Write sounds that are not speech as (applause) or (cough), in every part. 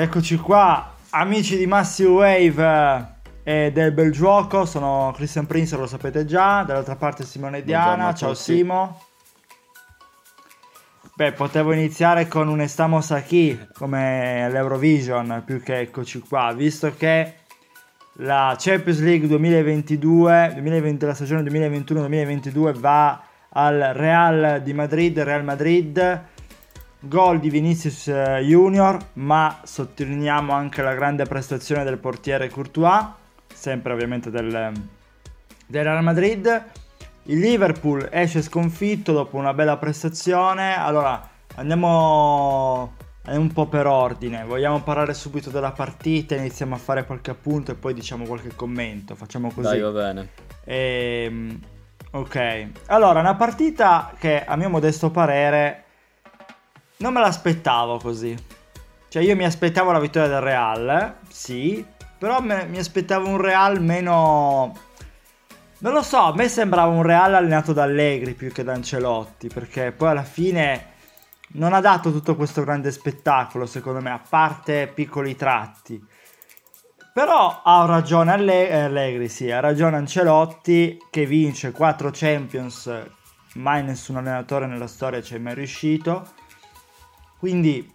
Eccoci qua, amici di Massive Wave eh, e del bel gioco. Sono Christian Prince, lo sapete già. Dall'altra parte Simone Diana. Ciao. Simo. Beh, potevo iniziare con un Estamos aquí come all'Eurovision più che eccoci qua, visto che la Champions League 2022, 2020, la stagione 2021-2022 va al Real di Madrid, Real Madrid, gol di Vinicius eh, Junior, ma sottolineiamo anche la grande prestazione del portiere Courtois, sempre ovviamente del, del Real Madrid. Il Liverpool esce sconfitto dopo una bella prestazione. Allora, andiamo andiamo un po' per ordine. Vogliamo parlare subito della partita, iniziamo a fare qualche appunto e poi diciamo qualche commento. Facciamo così. Dai, va bene. Ehm, ok, allora una partita che a mio modesto parere non me l'aspettavo così. Cioè io mi aspettavo la vittoria del Real, sì, però me- mi aspettavo un Real meno... Non lo so, a me sembrava un Real allenato da Allegri più che da Ancelotti, perché poi alla fine non ha dato tutto questo grande spettacolo, secondo me, a parte piccoli tratti. Però ha ragione Alle- eh, Allegri, sì, ha ragione Ancelotti che vince 4 Champions, mai nessun allenatore nella storia ci è mai riuscito. Quindi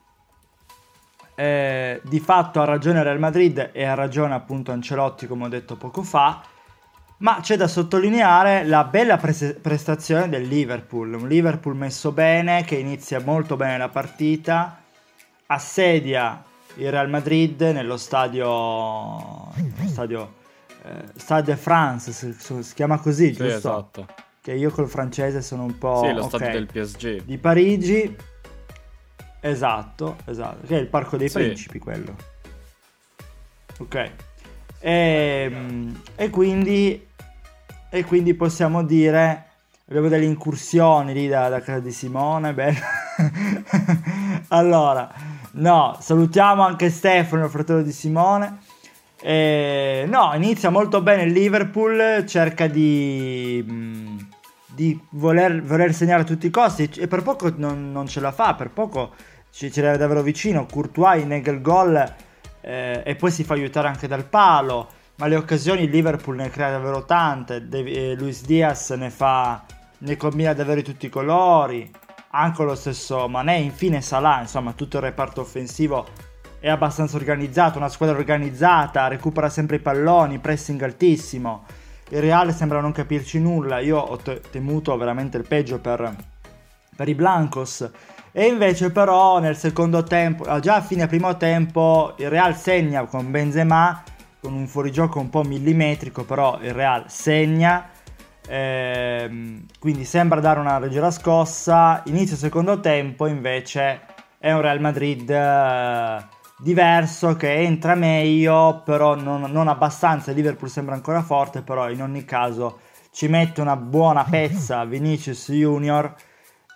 eh, di fatto ha ragione Real Madrid e ha ragione appunto Ancelotti come ho detto poco fa. Ma c'è da sottolineare la bella pres- prestazione del Liverpool, un Liverpool messo bene che inizia molto bene la partita, assedia il Real Madrid nello stadio, nello stadio eh, Stade de France, si, si chiama così, Sì, giusto? esatto. Che io col francese sono un po'... sì, lo ok, stadio del PSG. Di Parigi, esatto, esatto, che è il Parco dei Sì. Principi quello. Ok. Ehm, E, quindi, e quindi possiamo dire, abbiamo delle incursioni lì da, da casa di Simone, bello. (laughs) allora, no, salutiamo anche Stefano, il fratello di Simone. Eh, no, inizia molto bene il Liverpool, cerca di, mh, di voler, voler segnare a tutti i costi e per poco non, non ce la fa, per poco ci, ci arriva davvero vicino. Courtois nega il gol eh, e poi si fa aiutare anche dal palo, ma le occasioni Liverpool ne crea davvero tante. De- eh, Luis Diaz ne fa, ne combina davvero di tutti i colori, anche lo stesso Mané, infine Salah, insomma tutto il reparto offensivo è abbastanza organizzato, una squadra organizzata, recupera sempre i palloni, pressing altissimo. Il Real sembra non capirci nulla, io ho te- temuto veramente il peggio per, per i Blancos. E invece però nel secondo tempo, ah, già a fine primo tempo, il Real segna con Benzema, con un fuorigioco un po' millimetrico, però il Real segna. Ehm, quindi sembra dare una leggera scossa. Inizio secondo tempo invece è un Real Madrid eh, diverso che entra meglio, però non, non abbastanza. Il Liverpool sembra ancora forte, però in ogni caso ci mette una buona pezza (laughs) Vinicius Junior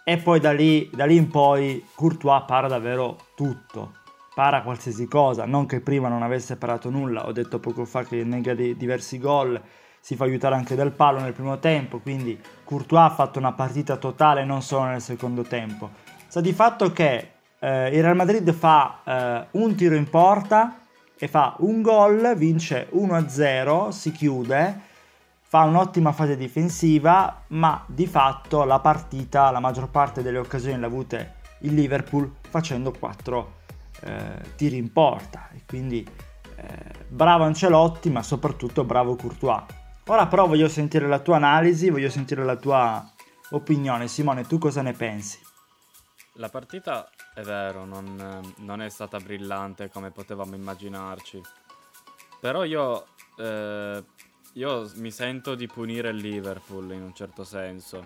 e poi da lì, da lì in poi Courtois para davvero tutto. Para qualsiasi cosa, non che prima non avesse parato nulla, ho detto poco fa che nega di- diversi gol, si fa aiutare anche dal palo nel primo tempo, quindi Courtois ha fatto una partita totale non solo nel secondo tempo. Sta di fatto che eh, il Real Madrid fa eh, un tiro in porta e fa un gol, vince 1-0, si chiude, fa un'ottima fase difensiva, ma di fatto la partita, la maggior parte delle occasioni l'ha avute il Liverpool facendo 4 tiri in porta. E quindi eh, bravo Ancelotti, ma soprattutto bravo Courtois. Ora però voglio sentire la tua analisi, voglio sentire la tua opinione. Simone, tu cosa ne pensi? La partita è vero, non, non è stata brillante come potevamo immaginarci. Però io, eh, io mi sento di punire il Liverpool in un certo senso.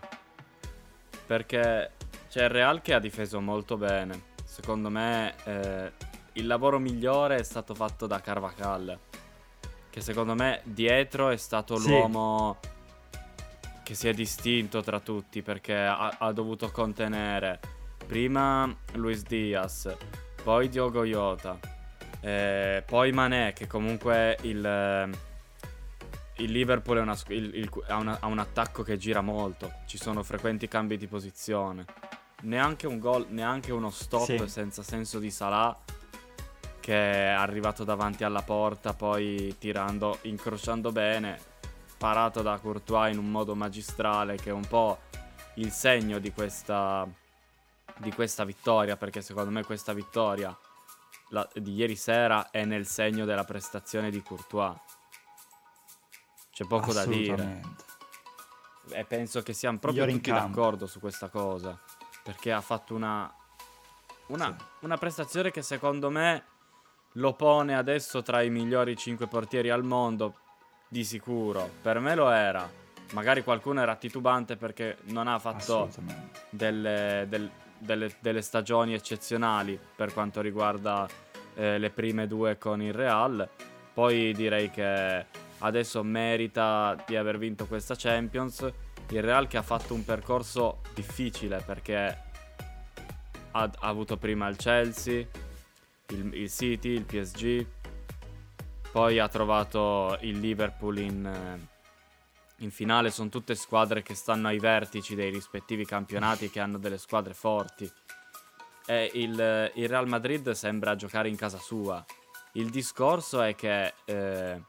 Perché c'è il Real che ha difeso molto bene. Secondo me eh, il lavoro migliore è stato fatto da Carvajal. Che secondo me dietro è stato Sì. l'uomo che si è distinto tra tutti perché ha, ha dovuto contenere prima Luis Diaz, poi Diogo Jota, eh, poi Mané che comunque il, il Liverpool è una il- il- ha, una- ha un attacco che gira molto, ci sono frequenti cambi di posizione. Neanche un gol, neanche uno stop Sì. senza senso di Salah che è arrivato davanti alla porta, poi tirando, incrociando bene, parato da Courtois in un modo magistrale che è un po' il segno di questa, di questa vittoria, perché secondo me questa vittoria la, di ieri sera è nel segno della prestazione di Courtois. C'è poco da dire. E penso che siamo proprio Migliore tutti d'accordo su questa cosa, perché ha fatto una, una, sì. una prestazione che secondo me lo pone adesso tra i migliori 5 portieri al mondo, di sicuro. Per me lo era. Magari qualcuno era titubante perché non ha fatto delle, del, delle, delle, stagioni eccezionali per quanto riguarda eh, le prime due con il Real. Poi direi che adesso merita di aver vinto questa Champions. Il Real che ha fatto un percorso difficile perché ha, ha avuto prima il Chelsea, il, il City, il PSG, poi ha trovato il Liverpool in, eh, in, finale. Sono tutte squadre che stanno ai vertici dei rispettivi campionati che hanno delle squadre forti. E il, il Real Madrid sembra giocare in casa sua. Il discorso è che eh,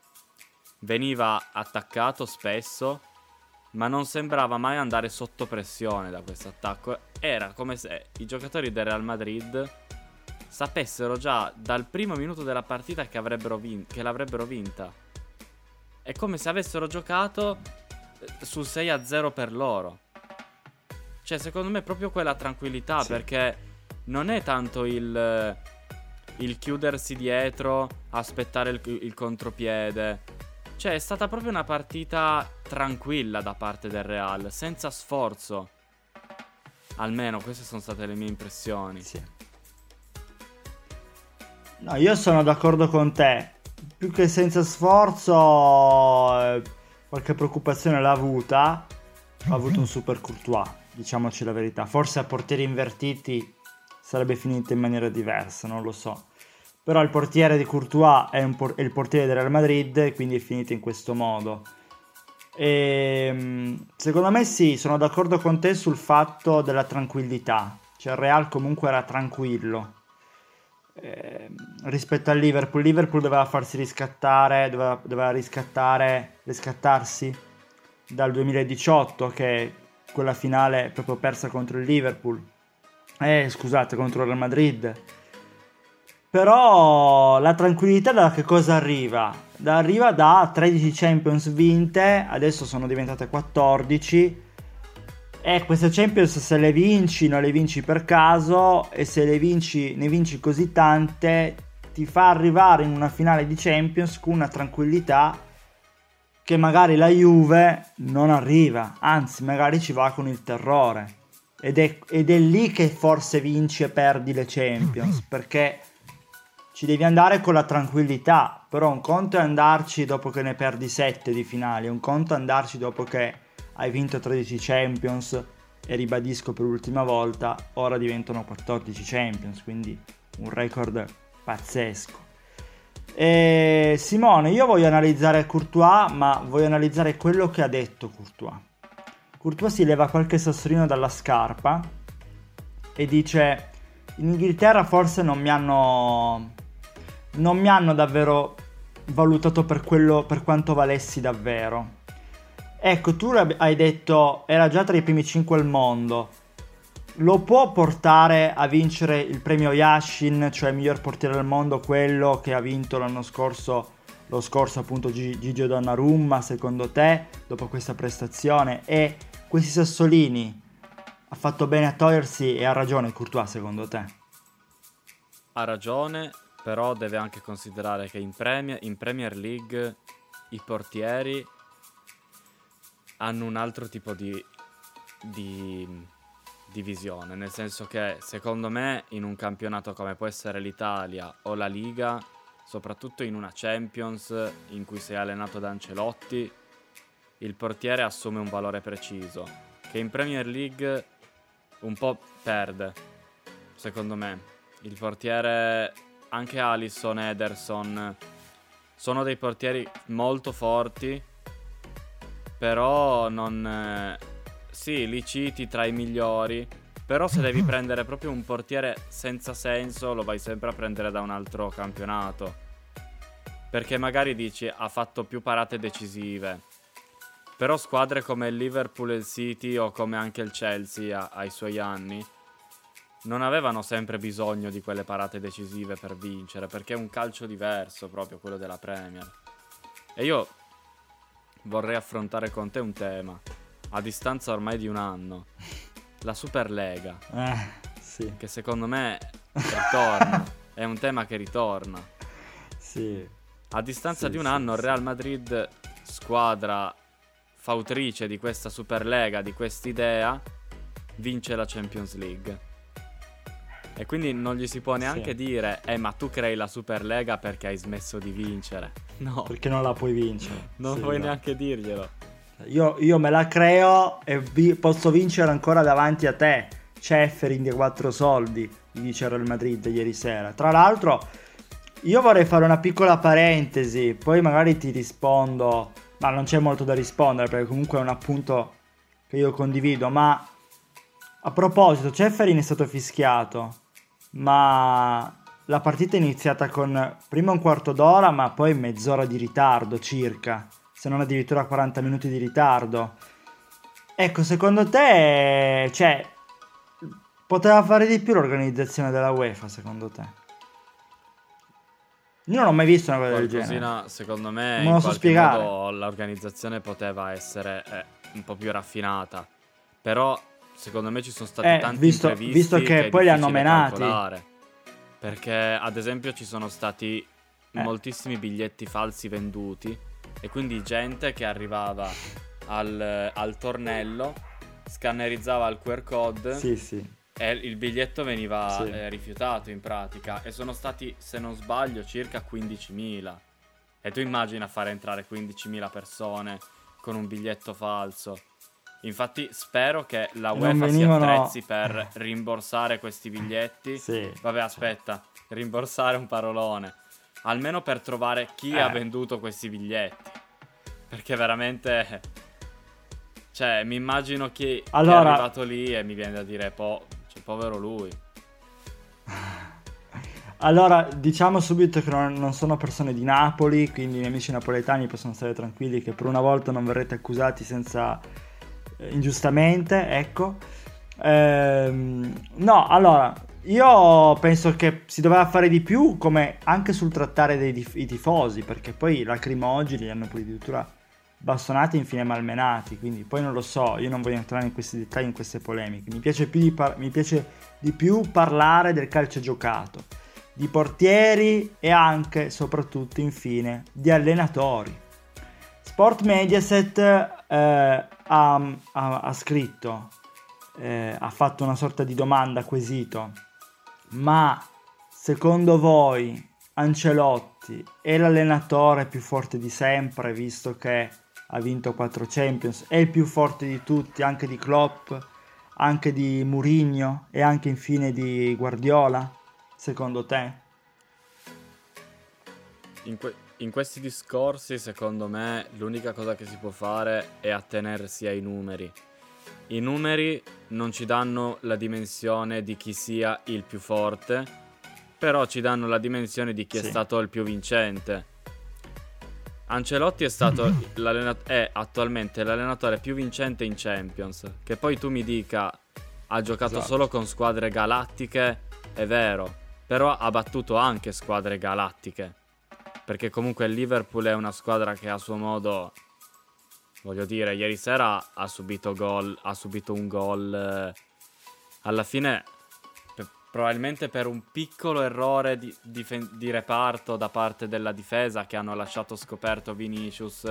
veniva attaccato spesso, ma non sembrava mai andare sotto pressione da questo attacco. Era come se i giocatori del Real Madrid sapessero già dal primo minuto della partita che, vin- che l'avrebbero vinta. È come se avessero giocato eh, sul 6-0 per loro. Cioè, secondo me è proprio quella tranquillità sì. perché non è tanto il, il chiudersi dietro, aspettare il, il contropiede. Cioè, è stata proprio una partita tranquilla da parte del Real, senza sforzo. Almeno queste sono state le mie impressioni. Sì. No, io sono d'accordo con te. Più che senza sforzo, eh, qualche preoccupazione l'ha avuta. Ha avuto un super Courtois, diciamoci la verità. Forse a portieri invertiti sarebbe finita in maniera diversa, non lo so. Però il portiere di Courtois è, por- è il portiere del Real Madrid, quindi è finita in questo modo. E, ehm, secondo me sì, sono d'accordo con te sul fatto della tranquillità. Cioè il Real comunque era tranquillo eh, rispetto al Liverpool. Liverpool doveva farsi riscattare, doveva, doveva riscattare, riscattarsi dal 2018 che è quella finale proprio persa contro il Liverpool. Eh, scusate, contro il Real Madrid. Però la tranquillità da che cosa arriva? Da, arriva da 13 Champions vinte, adesso sono diventate 14 e queste Champions se le vinci non le vinci per caso e se le vinci ne vinci così tante ti fa arrivare in una finale di Champions con una tranquillità che magari la Juve non arriva, anzi magari ci va con il terrore. Ed è, ed è lì che forse vinci e perdi le Champions, (clears throat) perché ci devi andare con la tranquillità, però un conto è andarci dopo che ne perdi 7 di finali, un conto è andarci dopo che hai vinto 13 Champions e ribadisco per l'ultima volta, ora diventano 14 Champions, quindi un record pazzesco. E Simone, io voglio analizzare Courtois, ma voglio analizzare quello che ha detto Courtois. Courtois si leva qualche sassolino dalla scarpa e dice in Inghilterra forse non mi hanno non mi hanno davvero valutato per quello per quanto valessi davvero Ecco, tu hai detto era già tra i primi 5 al mondo. Lo può portare a vincere il premio Yashin, cioè miglior portiere del mondo, quello che ha vinto l'anno scorso, lo scorso appunto Gigio Donnarumma, secondo te, dopo questa prestazione? E questi sassolini ha fatto bene a togliersi e ha ragione Courtois, secondo te? Ha ragione, però deve anche considerare che in Premier, in Premier League i portieri hanno un altro tipo di, di, di visione, nel senso che secondo me in un campionato come può essere l'Italia o la Liga, soprattutto in una Champions in cui sei allenato da Ancelotti, il portiere assume un valore preciso, che in Premier League un po' perde, secondo me. Il portiere, anche Alisson, Ederson, sono dei portieri molto forti, però non... Eh, sì, li citi tra i migliori, Però se devi (laughs) prendere proprio un portiere senza senso, lo vai sempre a prendere da un altro campionato. Perché magari dici ha fatto più parate decisive. Però squadre come il Liverpool e il City o come anche il Chelsea ai suoi anni non avevano sempre bisogno di quelle parate decisive per vincere, perché è un calcio diverso proprio quello della Premier. E io vorrei affrontare con te un tema, a distanza ormai di un anno, la Superlega, Eh, sì, che secondo me ritorna, (laughs) è un tema che ritorna. sì. A distanza Sì, di un sì, anno il. Real Madrid, squadra fautrice di questa Superlega, di quest'idea, vince la Champions League. E quindi non gli si può neanche Sì. dire, eh ma tu crei la Superlega perché hai smesso di vincere. (laughs) No, Perché non la puoi vincere. non Sì, puoi no. neanche dirglielo. Io, io me la creo e vi- posso vincere ancora davanti a te. Ceferin di quattro soldi, gli dice Real Madrid ieri sera. Tra l'altro, io vorrei fare una piccola parentesi, poi magari ti rispondo, ma non c'è molto da rispondere perché comunque è un appunto che io condivido. Ma a proposito, Ceferin è stato fischiato, ma la partita è iniziata con prima un quarto d'ora, ma poi mezz'ora di ritardo circa, se non addirittura 40 minuti di ritardo. Ecco, secondo te, cioè, poteva fare di più l'organizzazione della UEFA, secondo te? Io non ho mai visto una cosa del genere. Secondo me, in lo so spiegare. modo l'organizzazione poteva essere eh, un po' più raffinata. Però, secondo me, ci sono stati Eh, tanti visto- imprevisti visto che è poi li hanno menati. calcolare. Perché, ad esempio, ci sono stati Eh. moltissimi biglietti falsi venduti e quindi gente che arrivava al, al tornello, scannerizzava il QR code Sì, sì. e il biglietto veniva Sì. eh, rifiutato in pratica e sono stati, se non sbaglio, circa 15.000. E tu immagina fare entrare 15.000 persone con un biglietto falso. Infatti spero che la UEFA venivano- si attrezzi per rimborsare questi biglietti. Sì. Vabbè, aspetta, rimborsare un parolone. Almeno per trovare chi Eh. ha venduto questi biglietti. Perché veramente... Cioè, mi immagino chi chi Allora- è arrivato lì e mi viene da dire, po- cioè, povero lui. (laughs) Allora, diciamo subito che non, non sono persone di Napoli, quindi i miei amici napoletani possono stare tranquilli che per una volta non verrete accusati senza ingiustamente, ecco. Ehm, no, allora, io penso che si doveva fare di più, come anche sul trattare dei dif- i tifosi, perché poi i lacrimogeni li hanno poi addirittura bastonati e infine malmenati, quindi poi non lo so, io non voglio entrare in questi dettagli, in queste polemiche. Mi piace più di, par- mi piace di più parlare del calcio giocato, di portieri e anche, soprattutto, infine, di allenatori. Sport Mediaset eh, ha, ha- ha scritto, eh, ha fatto una sorta di domanda quesito, ma secondo voi Ancelotti è l'allenatore più forte di sempre, visto che ha vinto 4 Champions, è il più forte di tutti, anche di Klopp, anche di Mourinho e anche infine di Guardiola, secondo te? In, que- in questi discorsi, secondo me, l'unica cosa che si può fare è attenersi ai numeri. I numeri non ci danno la dimensione di chi sia il più forte, però ci danno la dimensione di chi è Sì. stato il più vincente. Ancelotti è stato (laughs) è attualmente l'allenatore più vincente in Champions. Che poi tu mi dica ha giocato Esatto. solo con squadre galattiche, è vero, però ha battuto anche squadre galattiche. Perché comunque il Liverpool è una squadra che a suo modo, voglio dire, ieri sera ha subito gol, ha subito un gol eh, alla fine pe- probabilmente per un piccolo errore di, difen- di reparto da parte della difesa che hanno lasciato scoperto Vinicius.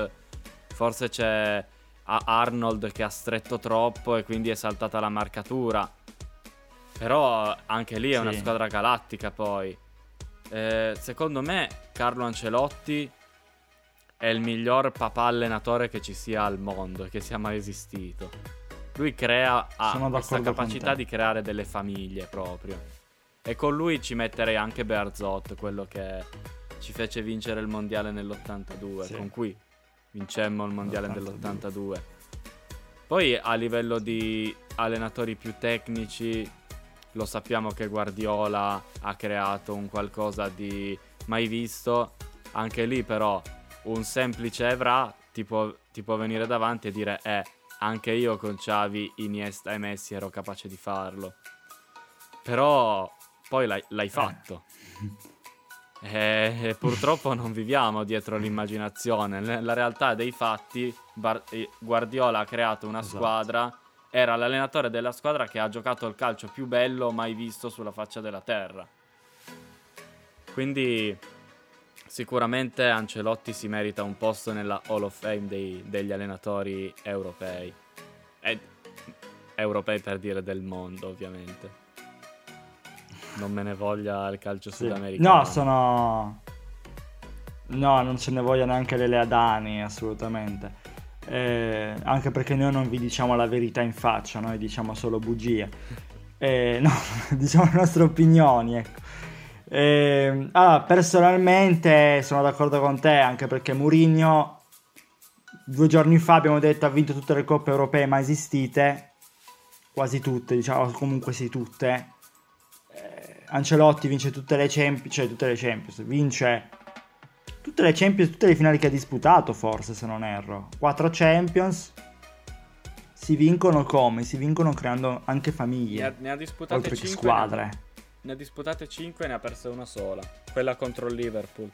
Forse c'è Arnold che ha stretto troppo e quindi è saltata la marcatura. Però anche lì è una Sì. squadra galattica poi. Eh, secondo me Carlo Ancelotti è il miglior papà allenatore che ci sia al mondo e che sia mai esistito. Lui crea, ha questa capacità di creare delle famiglie proprio. E con lui ci metterei anche Berzot, quello che ci fece vincere il mondiale nell'82, Sì. con cui vincemmo il mondiale L'82. dell'82. Poi a livello di allenatori più tecnici, lo sappiamo che Guardiola ha creato un qualcosa di mai visto. Anche lì però un semplice Evra ti può, ti può venire davanti e dire eh, anche io con Xavi, Iniesta e Messi ero capace di farlo. Però poi l'hai, l'hai eh. fatto. (laughs) E, e, purtroppo non viviamo dietro l'immaginazione. Nella realtà dei fatti, Bar- Guardiola ha creato una esatto. squadra. Era l'allenatore della squadra che ha giocato il calcio più bello mai visto sulla faccia della terra. Quindi sicuramente Ancelotti si merita un posto nella Hall of Fame dei, degli allenatori europei. E, europei per dire del mondo, ovviamente. Non me ne voglia il calcio sì. sudamericano. No, sono... No, non ce ne voglia neanche le Leadani, assolutamente. Eh, anche perché noi non vi diciamo la verità in faccia, noi diciamo solo bugie. Eh, no, (laughs) diciamo le nostre opinioni, ecco. Eh, allora, personalmente sono d'accordo con te, anche perché Mourinho due giorni fa abbiamo detto ha vinto tutte le coppe europee mai esistite, quasi tutte, diciamo comunque sì tutte. Ancelotti vince tutte le Champions, cioè tutte le Champions, vince tutte le Champions, tutte le finali che ha disputato forse se non erro. 4 Champions si vincono come? Si vincono creando anche famiglie. Ne ha, ne ha disputate oltre 5, che squadre. Ne, ne ha disputate 5 e ne ha perse una sola, quella contro il Liverpool.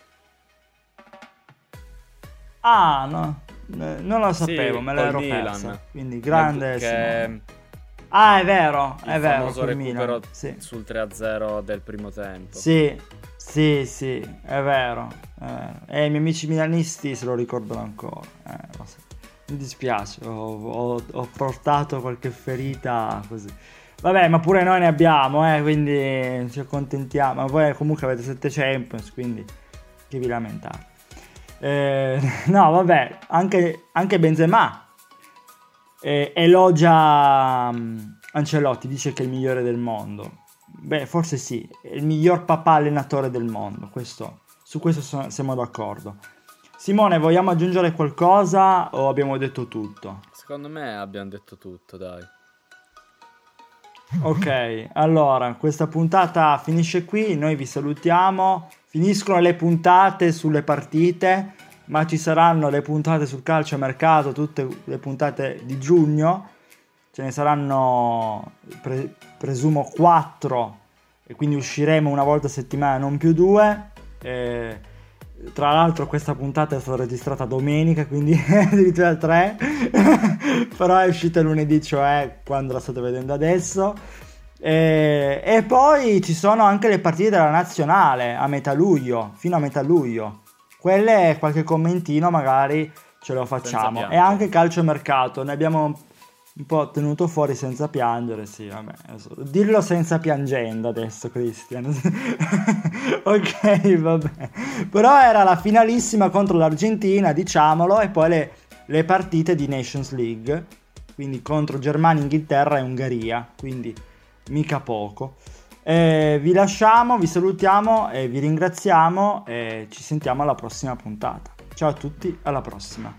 Ah, no, non lo sapevo, sì, me l'ero persa. Quindi grande. Che Ah, è vero, è il vero. famoso recupero sì. sul 3-0 del primo tempo. Sì, sì, sì, è vero. Eh, i miei amici milanisti se lo ricordano ancora. Eh, so. Mi dispiace, ho, ho, ho, portato qualche ferita così. Vabbè, ma pure noi ne abbiamo, eh, quindi ci accontentiamo. Ma voi comunque avete 7 Champions, quindi che vi lamentate. Eh, (laughs) no, vabbè, anche, anche Benzema eh, elogia um, Ancelotti, dice che è il migliore del mondo. Beh, forse sì, è il miglior papà allenatore del mondo, questo, su questo sono, siamo d'accordo. Simone, vogliamo aggiungere qualcosa o abbiamo detto tutto? Secondo me abbiamo detto tutto, dai. Ok, allora questa puntata finisce qui, noi vi salutiamo, finiscono le puntate sulle partite ma ci saranno le puntate sul calcio mercato, tutte le puntate di giugno, ce ne saranno pre- presumo 4 e quindi usciremo una volta a settimana, non più due. E, tra l'altro questa puntata è stata registrata domenica, quindi (laughs) addirittura 3, (laughs) però è uscita lunedì, cioè quando la state vedendo adesso. E, e poi ci sono anche le partite della nazionale a metà luglio, fino a metà luglio quelle qualche commentino magari ce lo facciamo. E anche calciomercato, ne abbiamo un po' tenuto fuori senza piangere, sì, vabbè. Dillo senza piangendo adesso, Cristian. (laughs) ok, vabbè. Però era la finalissima contro l'Argentina, diciamolo, e poi le, le partite di Nations League, quindi contro Germania, Inghilterra e Ungheria, quindi mica poco. Eh, vi lasciamo, vi salutiamo e vi ringraziamo e ci sentiamo alla prossima puntata. Ciao a tutti, alla prossima.